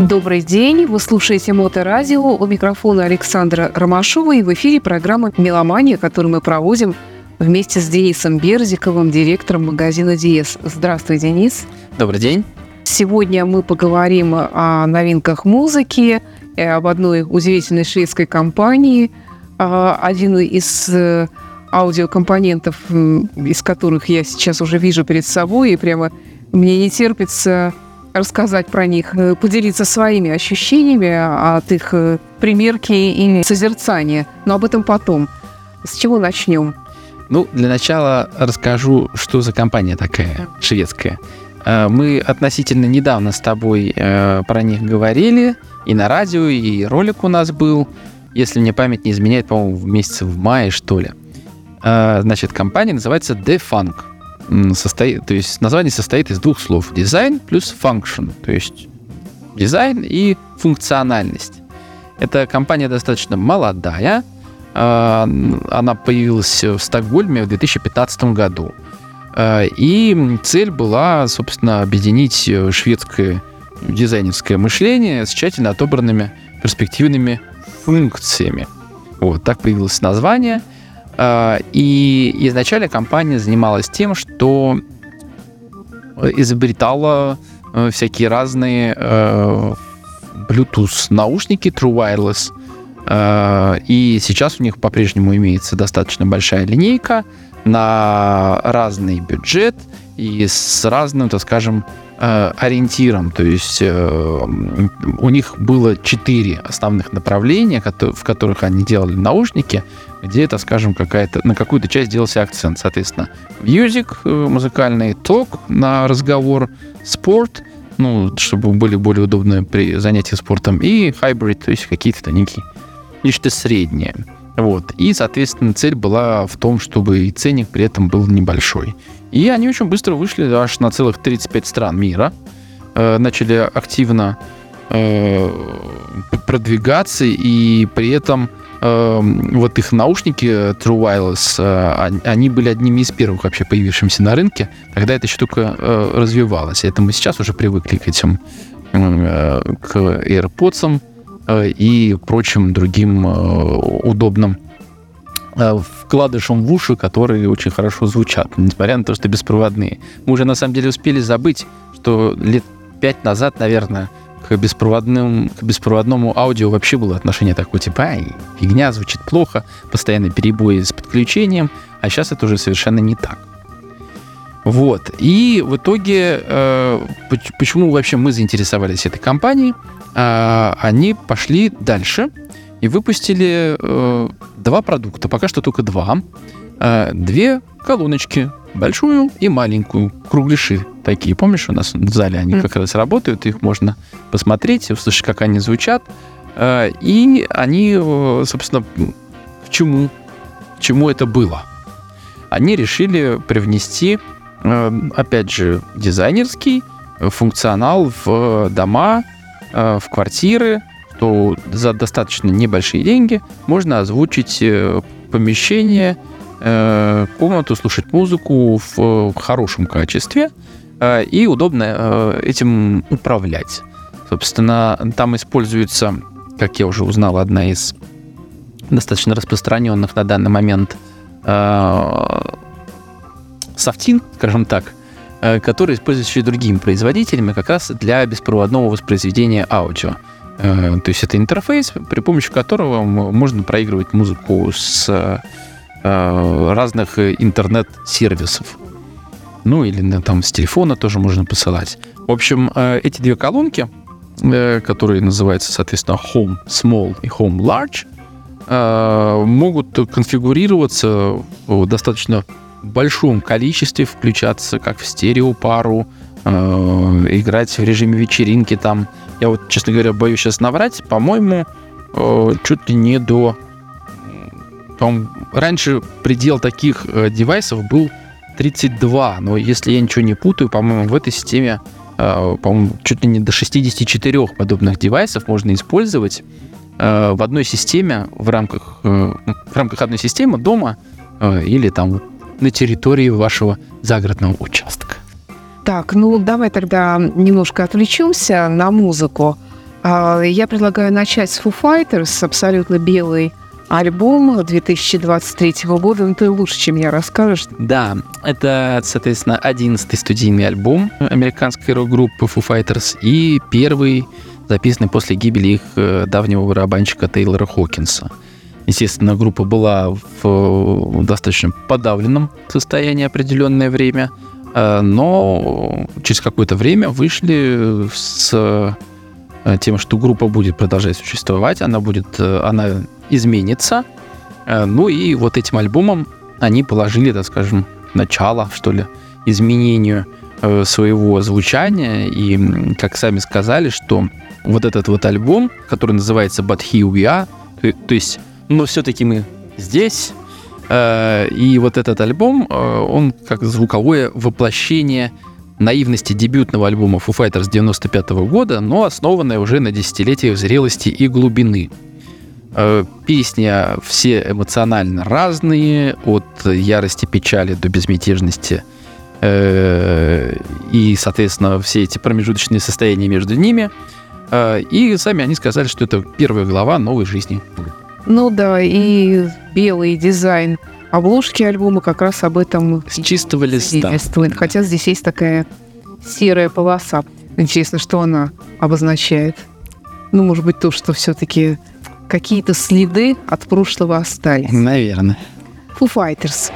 Добрый день, вы слушаете Моторадио, у микрофона Александра Ромашова и в эфире программа «Меломания», которую мы проводим вместе с Денисом Берзиковым, директором магазина «Диез». Здравствуй, Денис. Добрый день. Сегодня мы поговорим о новинках музыки, об одной удивительной шведской компании. А, один из э, аудиокомпонентов, из которых я сейчас уже вижу перед собой, и прямо мне не терпится рассказать про них, э, поделиться своими ощущениями от их э, примерки и созерцания. Но об этом потом. С чего начнем? Ну, для начала расскажу, что за компания такая шведская. Э, мы относительно недавно с тобой про них говорили, и на радио, и ролик у нас был, если мне память не изменяет, по-моему, в месяце в мае, что ли. Значит, компания называется Defunk состоит, то есть название состоит из двух слов. Дизайн плюс function, то есть дизайн и функциональность. Эта компания достаточно молодая. А, она появилась в Стокгольме в 2015 году. А, и цель была, собственно, объединить шведское дизайнерское мышление с тщательно отобранными перспективными функциями. Вот так появилось название – и изначально компания занималась тем, что изобретала э, всякие разные э, Bluetooth наушники True Wireless. Э, и сейчас у них по-прежнему имеется достаточно большая линейка на разный бюджет и с разным, так скажем, ориентиром. То есть у них было четыре основных направления, в которых они делали наушники где это, скажем, какая-то, на какую-то часть делался акцент. Соответственно, music, э, музыкальный, talk на разговор, спорт, ну, чтобы были более удобные при занятии спортом, и hybrid, то есть какие-то тоненькие, нечто среднее. Вот. И, соответственно, цель была в том, чтобы и ценник при этом был небольшой. И они очень быстро вышли аж на целых 35 стран мира, э, начали активно э, продвигаться, и при этом Эм, вот их наушники True Wireless, э, они были одними из первых вообще появившимися на рынке, когда эта штука э, развивалась. Это мы сейчас уже привыкли к этим, э, к AirPods и прочим другим удобным вкладышам в уши, которые очень хорошо звучат, несмотря на то, что беспроводные. Мы уже на самом деле успели забыть, что лет пять назад, наверное, к, беспроводным, к беспроводному аудио вообще было отношение такое, типа, ай, фигня, звучит плохо, постоянные перебои с подключением, а сейчас это уже совершенно не так. Вот. И в итоге, э, почему вообще мы заинтересовались этой компанией? Э, они пошли дальше и выпустили э, два продукта, пока что только два. Э, две колоночки большую и маленькую, кругляши такие. Помнишь, у нас в зале они как раз работают, их можно посмотреть, услышать, как они звучат. Э, и они, э, собственно, к чему, к чему это было? Они решили привнести, э, опять же, дизайнерский функционал в дома, в квартиры, что за достаточно небольшие деньги можно озвучить помещение, Э, комнату, слушать музыку в хорошем качестве э, и удобно э, этим управлять. Собственно, там используется, как я уже узнал, одна из достаточно распространенных на данный момент софтин, скажем так, который используется еще другими производителями как раз для беспроводного воспроизведения аудио. То есть это интерфейс, при помощи которого можно проигрывать музыку с Э, разных э, интернет-сервисов. Ну, или там с телефона тоже можно посылать. В общем, э, эти две колонки, которые называются, соответственно, Home Small и Home Large, могут конфигурироваться достаточно большом количестве, включаться как в стереопару, играть в режиме вечеринки там. Я вот, честно говоря, боюсь сейчас наврать. По-моему, чуть ли не до по раньше предел таких э, девайсов был 32, но если я ничего не путаю, по-моему, в этой системе, э, по-моему, чуть ли не до 64 подобных девайсов можно использовать э, в одной системе, в рамках, э, в рамках одной системы дома э, или там на территории вашего загородного участка. Так, ну давай тогда немножко отвлечемся на музыку. А, я предлагаю начать с Foo Fighters, абсолютно белый альбом 2023 года. Ну, ты лучше, чем я расскажешь. Да, это, соответственно, одиннадцатый студийный альбом американской рок-группы Foo Fighters и первый, записанный после гибели их э, давнего барабанщика Тейлора Хокинса. Естественно, группа была в достаточно подавленном состоянии определенное время, э, но через какое-то время вышли с э, тем, что группа будет продолжать существовать, она будет, она изменится. Ну и вот этим альбомом они положили, так скажем, начало, что ли, изменению своего звучания. И, как сами сказали, что вот этот вот альбом, который называется But Here We Are, то, то есть, но все-таки мы здесь, э, и вот этот альбом, э, он как звуковое воплощение наивности дебютного альбома Foo Fighters 95 -го года, но основанное уже на десятилетиях зрелости и глубины. Э, песни все эмоционально разные, от ярости, печали до безмятежности и, соответственно, все эти промежуточные состояния между ними – и сами они сказали, что это первая глава новой жизни. Ну да, и белый дизайн обложки альбома как раз об этом с чистого листа. Хотя здесь есть такая серая полоса. Интересно, что она обозначает. Ну, может быть, то, что все-таки какие-то следы от прошлого остались. Наверное. Foo Fighters.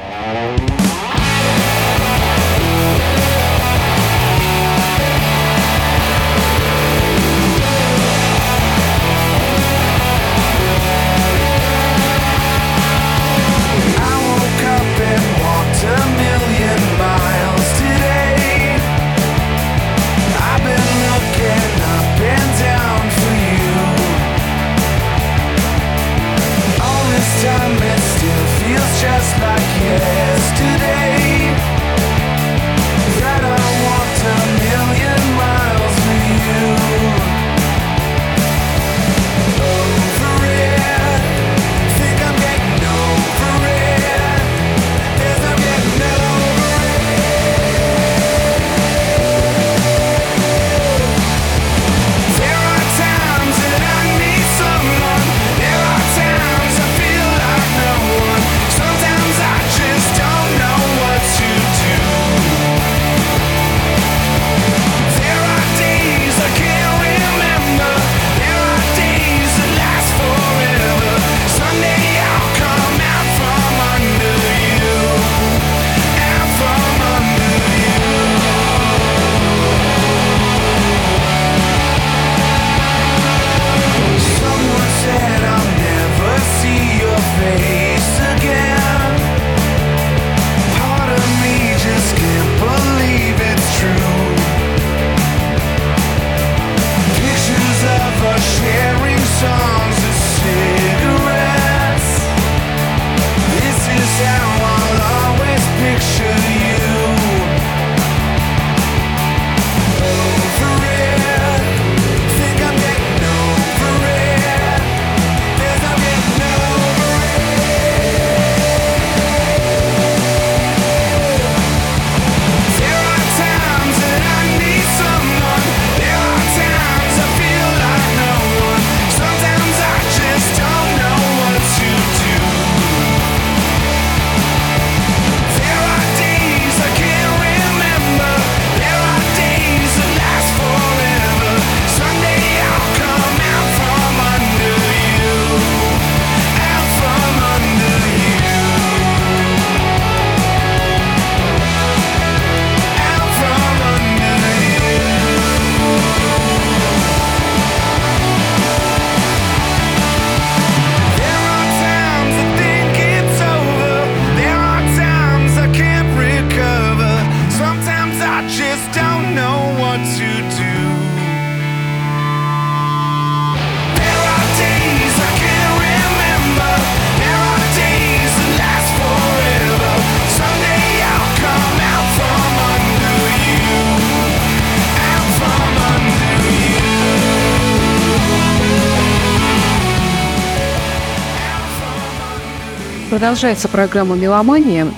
Продолжается программа «Меломания».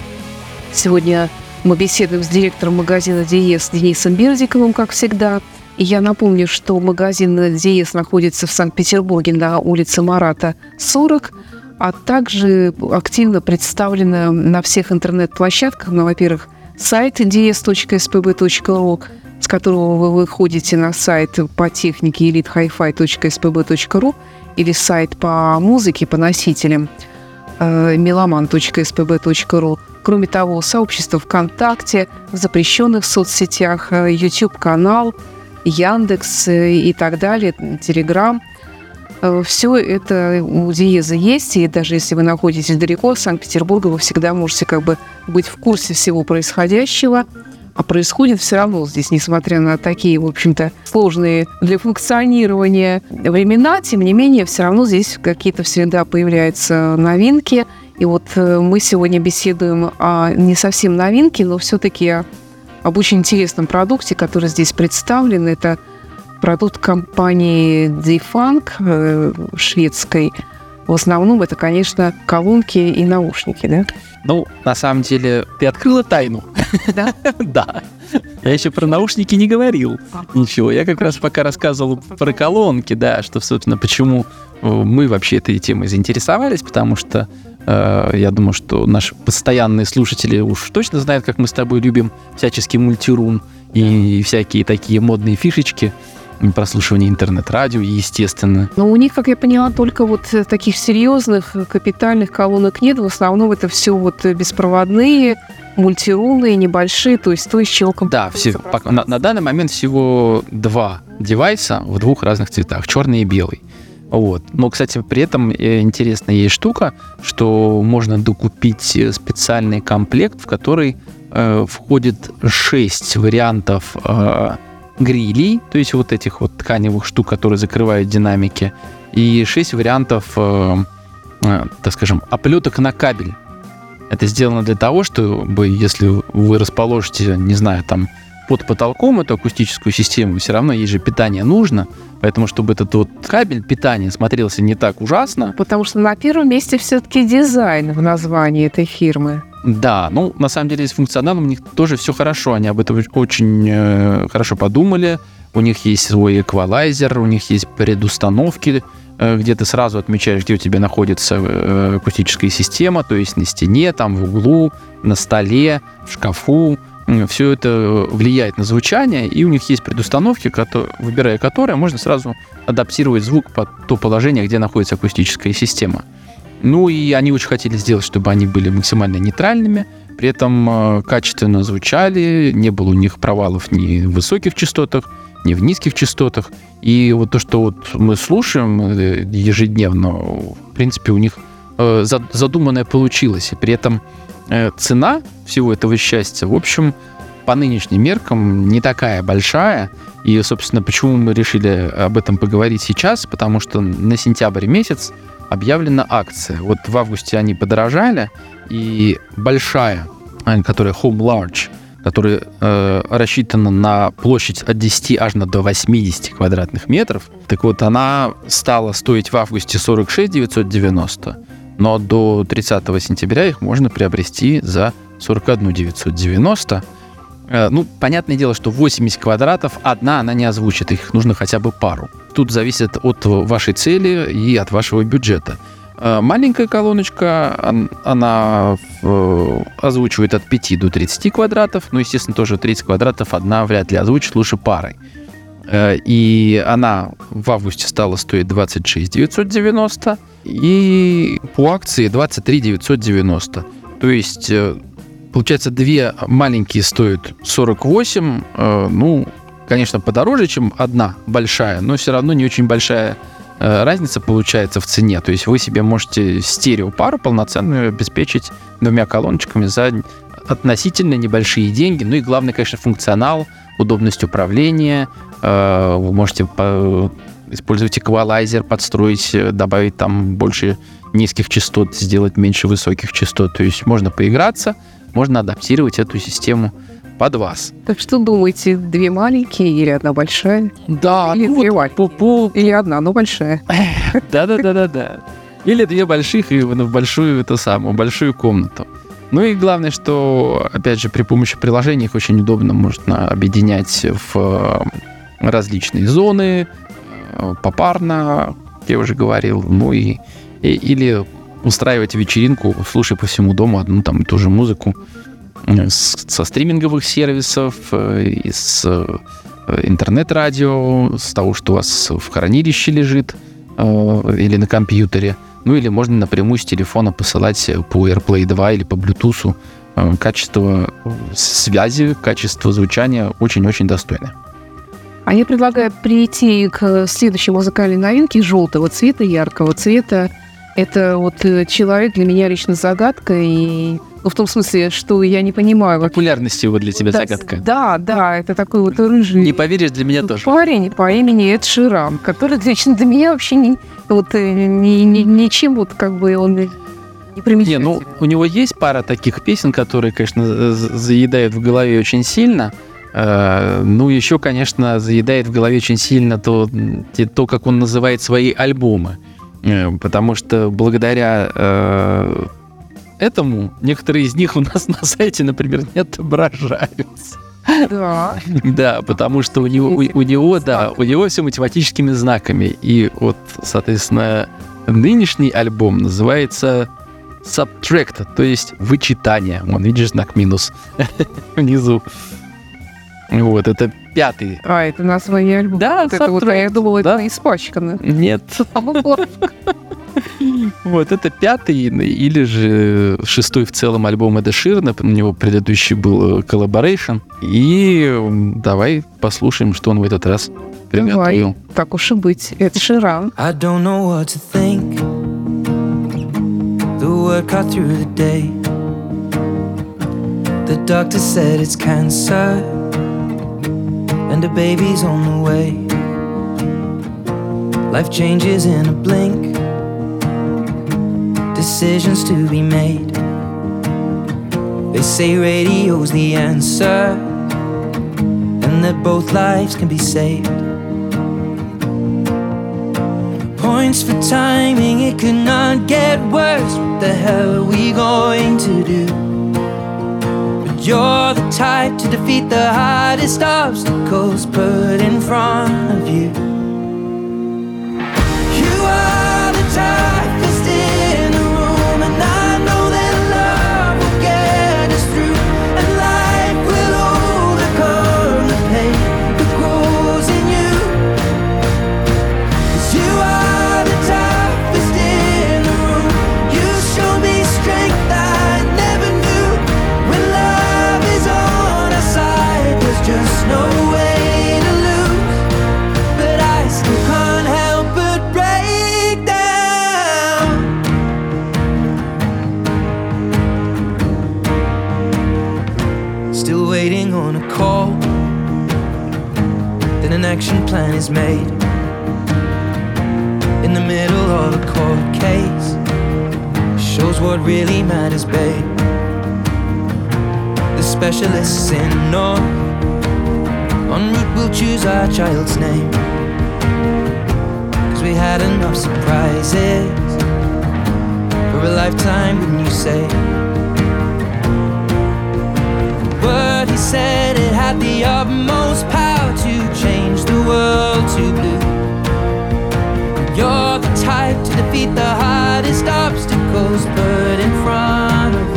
Сегодня мы беседуем с директором магазина «Диез» Денисом Бердиковым, как всегда. И я напомню, что магазин Диес находится в Санкт-Петербурге на улице Марата 40, а также активно представлена на всех интернет-площадках. Ну, во-первых, сайт ds.spb.ru, с которого вы выходите на сайт по технике elitehifi.spb.ru или сайт по музыке, по носителям meloman.spb.ru. Э, Кроме того, сообщество ВКонтакте, в запрещенных соцсетях, э, YouTube-канал – Яндекс э, и так далее, Телеграм. Э, Все это у Диеза есть, и даже если вы находитесь далеко от Санкт-Петербурга, вы всегда можете как бы быть в курсе всего происходящего. А происходит все равно здесь, несмотря на такие, в общем-то, сложные для функционирования времена, тем не менее, все равно здесь какие-то всегда появляются новинки. И вот э, мы сегодня беседуем о не совсем новинке, но все-таки об очень интересном продукте, который здесь представлен. Это продукт компании Defunk э, шведской. В основном это, конечно, колонки и наушники, да? Ну, на самом деле, ты открыла тайну. Да? Да. Я еще про наушники не говорил. Ничего, я как раз пока рассказывал про колонки, да, что, собственно, почему э, мы вообще этой темой заинтересовались, потому что Э, я думаю, что наши постоянные слушатели уж точно знают, как мы с тобой любим всяческий мультирун и всякие такие модные фишечки прослушивание интернет-радио, естественно. Но у них, как я поняла, только вот таких серьезных капитальных колонок нет. В основном это все вот беспроводные, мультирунные, небольшие, то есть то, из чего Да, все, на, на данный момент всего два девайса в двух разных цветах, черный и белый. Вот. Но, кстати, при этом э, интересная есть штука, что можно докупить э, специальный комплект, в который э, входит 6 вариантов э, грилей, то есть вот этих вот тканевых штук, которые закрывают динамики, и 6 вариантов, э, э, так скажем, оплеток на кабель. Это сделано для того, чтобы, если вы расположите, не знаю, там под потолком эту акустическую систему, все равно ей же питание нужно, поэтому чтобы этот вот кабель питания смотрелся не так ужасно. Потому что на первом месте все-таки дизайн в названии этой фирмы. Да, ну, на самом деле, с функционалом у них тоже все хорошо. Они об этом очень э, хорошо подумали. У них есть свой эквалайзер, у них есть предустановки, э, где ты сразу отмечаешь, где у тебя находится э, акустическая система, то есть на стене, там в углу, на столе, в шкафу все это влияет на звучание, и у них есть предустановки, которые, выбирая которые, можно сразу адаптировать звук под то положение, где находится акустическая система. Ну и они очень хотели сделать, чтобы они были максимально нейтральными, при этом э, качественно звучали, не было у них провалов ни в высоких частотах, ни в низких частотах. И вот то, что вот мы слушаем э, ежедневно, в принципе, у них э, задуманное получилось. И при этом цена всего этого счастья, в общем, по нынешним меркам не такая большая. И, собственно, почему мы решили об этом поговорить сейчас? Потому что на сентябрь месяц объявлена акция. Вот в августе они подорожали, и большая, э, которая Home Large, которая э, рассчитана на площадь от 10 аж до 80 квадратных метров, так вот, она стала стоить в августе 46 990, но до 30 сентября их можно приобрести за 41 990. Э, ну, понятное дело, что 80 квадратов одна она не озвучит, их нужно хотя бы пару. Тут зависит от вашей цели и от вашего бюджета. Э, маленькая колоночка, она э, озвучивает от 5 до 30 квадратов, но, естественно, тоже 30 квадратов одна вряд ли озвучит, лучше парой. И она в августе стала стоить 26 990, и по акции 23 990. То есть, получается, две маленькие стоят 48, э, ну, конечно, подороже, чем одна большая, но все равно не очень большая э, разница получается в цене. То есть вы себе можете стереопару полноценную обеспечить двумя колоночками за относительно небольшие деньги. Ну и главное, конечно, функционал, удобность управления. Вы можете использовать эквалайзер, подстроить, э, добавить там больше низких частот, сделать меньше высоких частот. То есть можно поиграться, можно адаптировать эту систему под вас. Так что думаете, две маленькие или одна большая? Да, или ну две вот по, по... Или одна, но большая. Да-да-да-да-да. Или две больших и в большую эту самую, большую комнату. Ну и главное, что, опять же, при помощи приложений их очень удобно можно объединять в различные зоны, э, попарно, я уже говорил, ну и, и или устраивать вечеринку, слушая по всему дому одну там ту же музыку э, с, со стриминговых сервисов, э, из интернет-радио, с того, что у вас в хранилище лежит или на компьютере. Ну или можно напрямую с телефона посылать по AirPlay 2 или по Bluetooth. Качество связи, качество звучания очень-очень достойное. А я предлагаю прийти к следующей музыкальной новинке желтого цвета, яркого цвета. Это вот э, человек для меня лично загадка, и ну, в том смысле, что я не понимаю. Популярность его для тебя да, загадка. Да, да, это такой вот рыжий... Не поверишь, для меня тоже. Парень по имени Эд Ширан, который лично для меня вообще не, вот, э, ни, ни, ничем вот как бы он не. Не, ну, у него есть пара таких песен, которые, конечно, заедают в голове очень сильно, Э, ну, еще, конечно, заедает в голове очень сильно то, то как он называет свои альбомы. Э, потому что благодаря э, этому некоторые из них у нас на сайте, например, не отображаются. Да. Да, потому что у него, у, у него, да, у него все математическими знаками. И вот, соответственно, нынешний альбом называется Subtract, то есть вычитание. Вон, видишь, знак минус внизу. Вот, это пятый. А, это название альбома. Да, вот это вот, я думала, да? это испачкано. Нет. Вот, это пятый или же шестой в целом альбом Эда Ширна. У него предыдущий был Collaboration. И давай послушаем, что он в этот раз приготовил. Давай, так уж и быть. Это Ширан. I don't know what to think The word cut through the day The doctor said it's cancer and a baby's on the way. Life changes in a blink, decisions to be made. They say radio's the answer, and that both lives can be saved. Points for timing, it could not get worse. What the hell are we going to do? You're the type to defeat the hardest obstacles put in front of you. An action plan is made. In the middle of a court case. Shows what really matters, babe. The specialists in North. En route, we'll choose our child's name. Cause we had enough surprises for a lifetime, wouldn't you say? What he said, it had the utmost world to blue. You're the type to defeat the hardest obstacles put in front of. You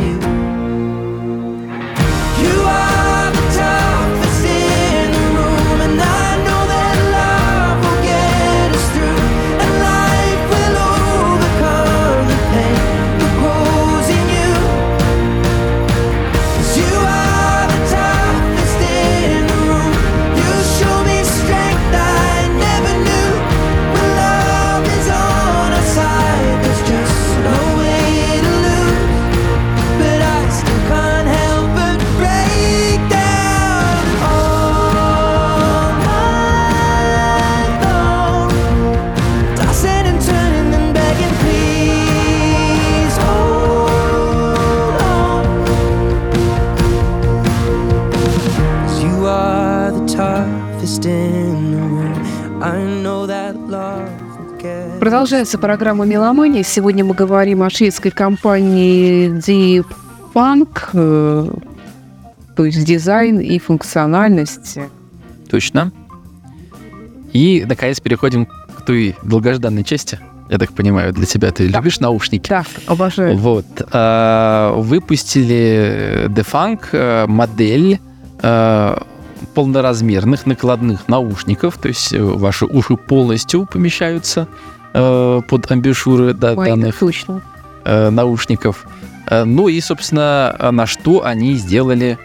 Продолжается программа «Меломания». Сегодня мы говорим о шведской компании Deep Funk, э, то есть дизайн и функциональность. Точно. И, наконец, переходим к той долгожданной части. Я так понимаю, для тебя ты Да. любишь наушники? Да, обожаю. Вот. а, Выпустили Defunk э, модель э, полноразмерных накладных наушников, то есть ваши уши полностью помещаются э, под амбушюры да- Ой, данных точно. э, наушников. Э, Ну и, собственно, на что они сделали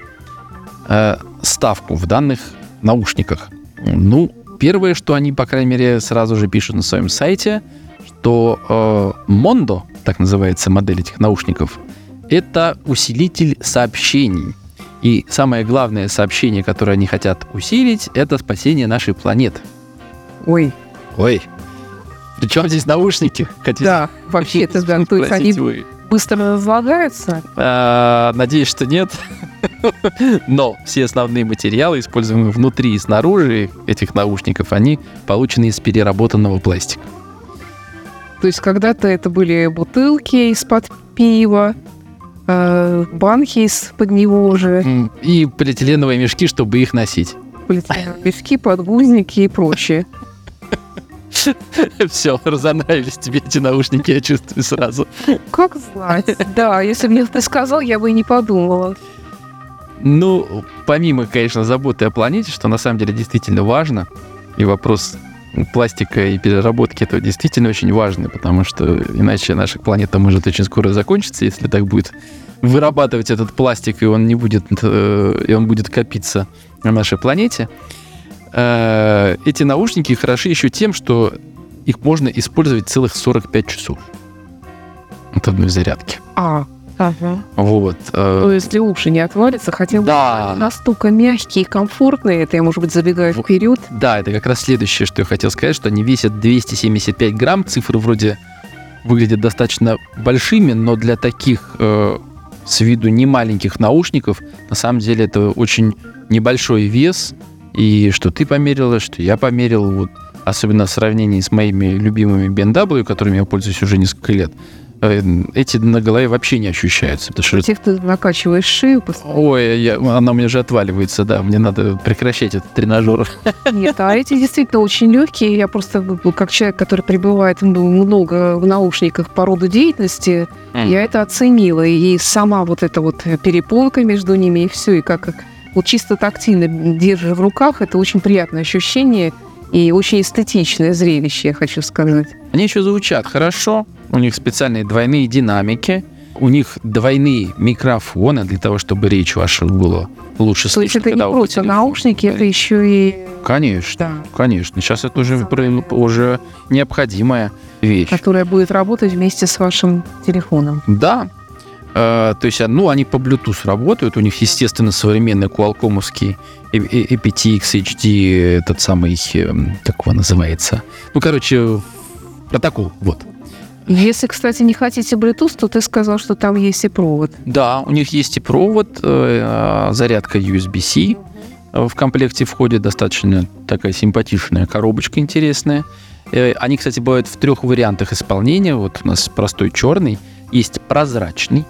э, ставку в данных наушниках. Ну, первое, что они, по крайней мере, сразу же пишут на своем сайте, что э, Mondo, так называется модель этих наушников, это усилитель сообщений. И самое главное сообщение, которое они хотят усилить, это спасение нашей планеты. Ой, Ой, причем здесь наушники? Хотите да, вообще-то, да, то есть они вы? быстро разлагаются. А, Надеюсь, что нет. Но все основные материалы, используемые внутри и снаружи этих наушников, они получены из переработанного пластика. То есть когда-то это были бутылки из-под пива, э, банки из-под него же, И полиэтиленовые мешки, чтобы их носить. полиэтиленовые мешки, подгузники и прочее. Все, разонравились тебе эти наушники, я чувствую сразу. Как знать? Да, если бы мне ты сказал, я бы и не подумала. Ну, помимо, конечно, заботы о планете, что на самом деле действительно важно, и вопрос пластика и переработки это действительно очень важно, потому что иначе наша планета может очень скоро закончиться, если так будет вырабатывать этот пластик, и он не будет, э, и он будет копиться на нашей планете. Э, Эти наушники хороши еще тем, что их можно использовать целых 45 часов от одной зарядки. А, ага. Вот. э, То есть, если уши не отвалятся, хотя бы Да, настолько мягкие и комфортные, это я, может быть, забегаю Вот. вперед. Да, это как раз следующее, что я хотел сказать, что они весят 275 грамм. Цифры вроде выглядят достаточно большими, но для таких э, с виду не маленьких наушников, на самом деле это очень небольшой вес. И что ты померила, что я померил, вот, особенно в сравнении с моими любимыми BMW, которыми я пользуюсь уже несколько лет, э, эти на голове вообще не ощущаются. Потому что Тех ты накачиваешь шею, постоянно. Ой, я- она у меня уже отваливается, да, мне надо прекращать этот тренажер. Нет, а эти действительно очень легкие. Я просто, как человек, который пребывает ну, много в наушниках по роду деятельности, Мгм. я это оценила. И сама вот эта вот перепонка между ними, и все, и как вот чисто тактильно держа в руках, это очень приятное ощущение и очень эстетичное зрелище, я хочу сказать. Они еще звучат хорошо, у них специальные двойные динамики, у них двойные микрофоны для того, чтобы речь ваша была лучше То есть слышно. это не просто наушники, это еще и Конечно, да, конечно. Сейчас это уже, уже необходимая вещь. которая будет работать вместе с вашим телефоном. Да. Э, то есть, ну, они по Bluetooth работают. У них, естественно, современный Qualcomm'овский aptX HD, этот самый, эм, как его называется? Ну, короче, протокол, вот. Если, кстати, не хотите Bluetooth, то ты сказал, что там есть и провод. Да, у них есть и провод, э, зарядка USB-C. В комплекте входит достаточно такая симпатичная коробочка интересная. Э, Они, кстати, бывают в трех вариантах исполнения. Вот у нас простой черный, есть прозрачный.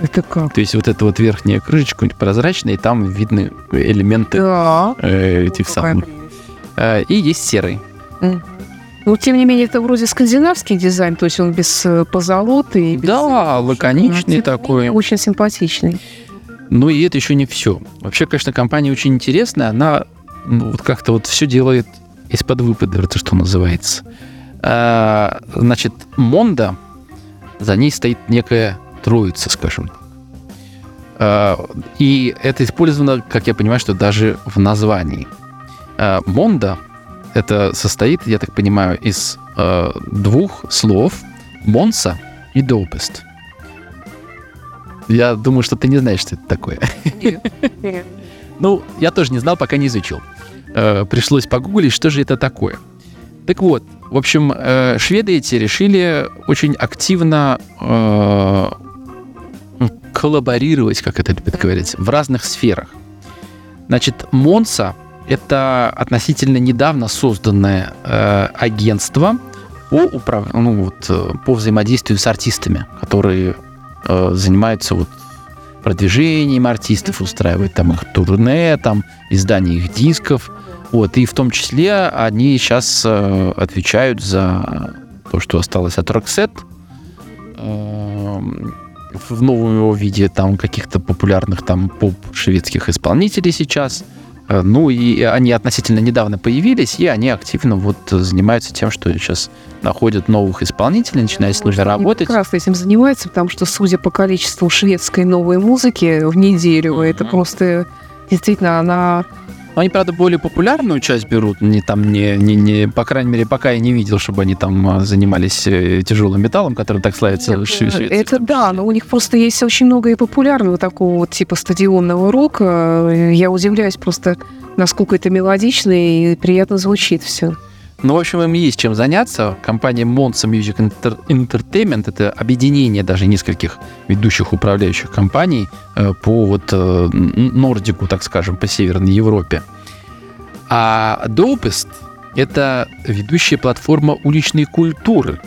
Это как? То есть вот эта вот верхняя крышечка прозрачная, и там видны элементы Да. э, этих самых. Э, И есть серый. Мгм. Но, тем не менее, это вроде скандинавский дизайн, то есть он без э, позолоты. и без- Да, лаконичный такой. Очень симпатичный. Ну и это еще не все. Вообще, конечно, компания очень интересная. Она ну, вот как-то вот все делает из-под выпада, это что называется. А, значит, Монда, за ней стоит некая троица, скажем. А, и это использовано, как я понимаю, что даже в названии. А, Монда это состоит, я так понимаю, из э, двух слов Монса и Допест. Я думаю, что ты не знаешь, что это такое. Ну, я тоже не знал, пока не изучил. Пришлось погуглить, что же это такое. Так вот, в общем, э, шведы эти решили очень активно э, коллаборировать, как это любят говорить, в разных сферах. Значит, Монса — это относительно недавно созданное э, агентство по, управ... ну, вот, э, по взаимодействию с артистами, которые э, занимаются вот продвижением артистов, устраивают там их турне, там издание их дисков. Вот, и в том числе они сейчас э, отвечают за то, что осталось от Roxette, э, в новом его виде там каких-то популярных там поп-шведских исполнителей сейчас. Э, ну и они относительно недавно появились, и они активно вот занимаются тем, что сейчас находят новых исполнителей, начинают с ними работать. Прекрасно этим занимаются, потому что, судя по количеству шведской новой музыки в неделю, mm-hmm. это просто действительно она они, правда, более популярную часть берут. Не там не, не, не, по крайней мере, пока я не видел, чтобы они там а, занимались э, тяжелым металлом, который так славится Нет, в Швеции. Это да, но у них просто есть очень много и популярного такого вот типа стадионного рока. Я удивляюсь просто, насколько это мелодично и приятно звучит все. Ну, в общем, им есть чем заняться. Компания Monza Music Entertainment — это объединение даже нескольких ведущих управляющих компаний э, по вот э, Нордику, так скажем, по Северной Европе. А Dopest — это ведущая платформа уличной культуры.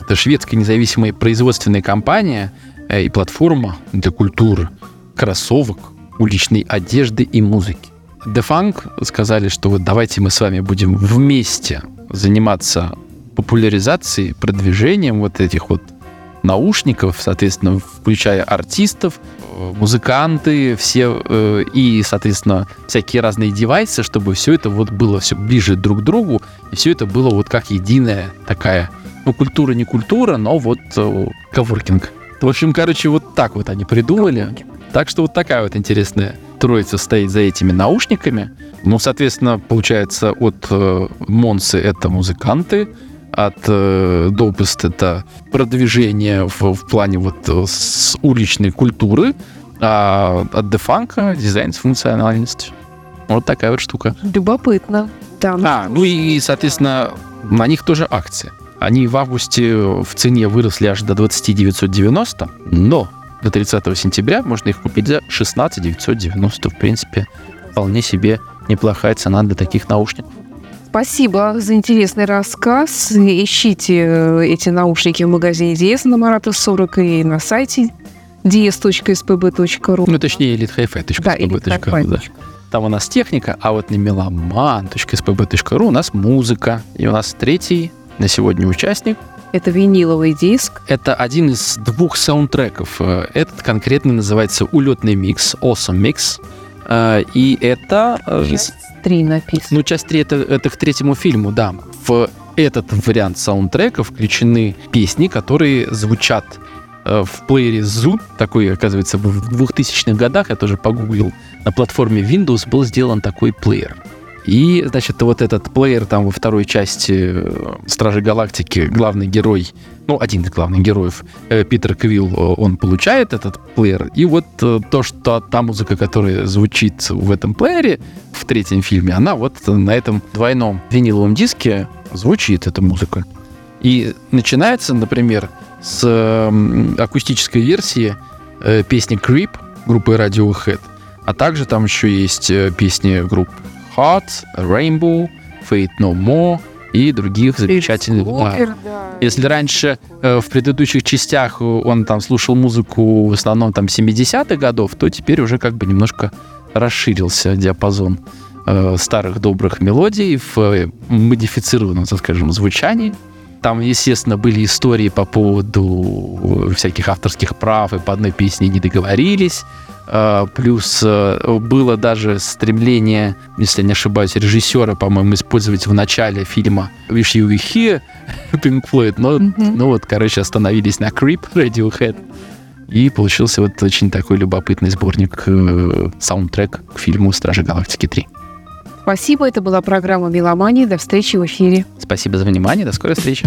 Это шведская независимая производственная компания э, и платформа для культуры, кроссовок, уличной одежды и музыки. Defunk сказали, что вот давайте мы с вами будем вместе заниматься популяризацией, продвижением вот этих вот наушников, соответственно, включая артистов, э, музыканты, все э, и, соответственно, всякие разные девайсы, чтобы все это вот было все ближе друг к другу, и все это было вот как единая такая, ну, культура не культура, но вот э, коворкинг. В общем, короче, вот так вот они придумали. Так что вот такая вот интересная троица стоит за этими наушниками. Ну, соответственно, получается, от э, Монсы это музыканты, от э, Допест это продвижение в, в плане вот э, с уличной культуры, а от Дефанка дизайн с функциональностью. Вот такая вот штука. Любопытно. Да. А, ну и, соответственно, на них тоже акция. Они в августе в цене выросли аж до 20 990, но до 30 сентября можно их купить за 16 990. В принципе, вполне себе неплохая цена для таких наушников. Спасибо за интересный рассказ. Ищите э, эти наушники в магазине DS на Марата 40 и на сайте ds.spb.ru. Ну, точнее, elitehifi.spb.ru. Да, да. Там у нас техника, а вот на meloman.spb.ru у нас музыка. И у нас третий на сегодня участник это виниловый диск. Это один из двух саундтреков. Э, этот конкретно называется «Улетный микс», «Awesome Mix». Э, и это... Э, часть 3 написано. Ну, часть 3 это, это к третьему фильму, да. В этот вариант саундтрека включены песни, которые звучат в плеере Zoom, такой, оказывается, в 2000-х годах, я тоже погуглил, на платформе Windows был сделан такой плеер. И, значит, вот этот плеер там во второй части э, Стражи Галактики, главный герой, ну, один из главных героев, э, Питер Квилл, э, он получает этот плеер. И вот то, что та музыка, которая звучит в этом плеере, в третьем фильме, она вот на этом двойном виниловом диске звучит, эта музыка. И начинается, например, с акустической версии песни Creep группы Radiohead, а также там еще есть песни групп Heart, Rainbow, Fate No More и других замечательных. Да. Да. Если раньше э, в предыдущих частях он там слушал музыку в основном там 70-х годов, то теперь уже как бы немножко расширился диапазон э, старых добрых мелодий в э, модифицированном, так скажем, звучании. Там, естественно, были истории по поводу всяких авторских прав, и по одной песне не договорились. А, плюс э, было даже стремление, если не ошибаюсь, режиссера, по-моему, использовать в начале фильма Wish You Were Here Pink Floyd, но, mm-hmm. ну вот, короче, остановились на Creep Radiohead. И получился вот очень такой любопытный сборник, э, саундтрек к фильму «Стражи Галактики 3». Спасибо, это была программа «Меломания». До встречи в эфире. Спасибо за внимание, до скорой встречи.